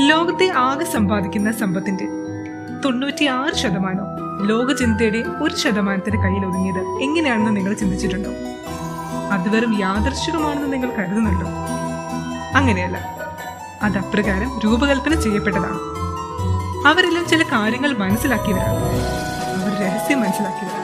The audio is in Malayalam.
ലോകത്തെ ആകെ സമ്പാദിക്കുന്ന സമ്പത്തിന്റെ തൊണ്ണൂറ്റിയാറ് ശതമാനം ലോകചിന്തയുടെ ഒരു ശതമാനത്തിന്റെ കയ്യിൽ ഒതുങ്ങിയത് എങ്ങനെയാണെന്ന് നിങ്ങൾ ചിന്തിച്ചിട്ടുണ്ടോ? അത് വെറും യാദർശികമാണെന്ന് നിങ്ങൾ കരുതുന്നുണ്ടോ? അങ്ങനെയല്ല. അത് അപ്രകാരം രൂപകൽപ്പന ചെയ്യപ്പെട്ടതാണ്. അവരെല്ലാം ചില കാര്യങ്ങൾ മനസ്സിലാക്കിയവരാണ്. അവർ രഹസ്യം മനസ്സിലാക്കിയവരാണ്.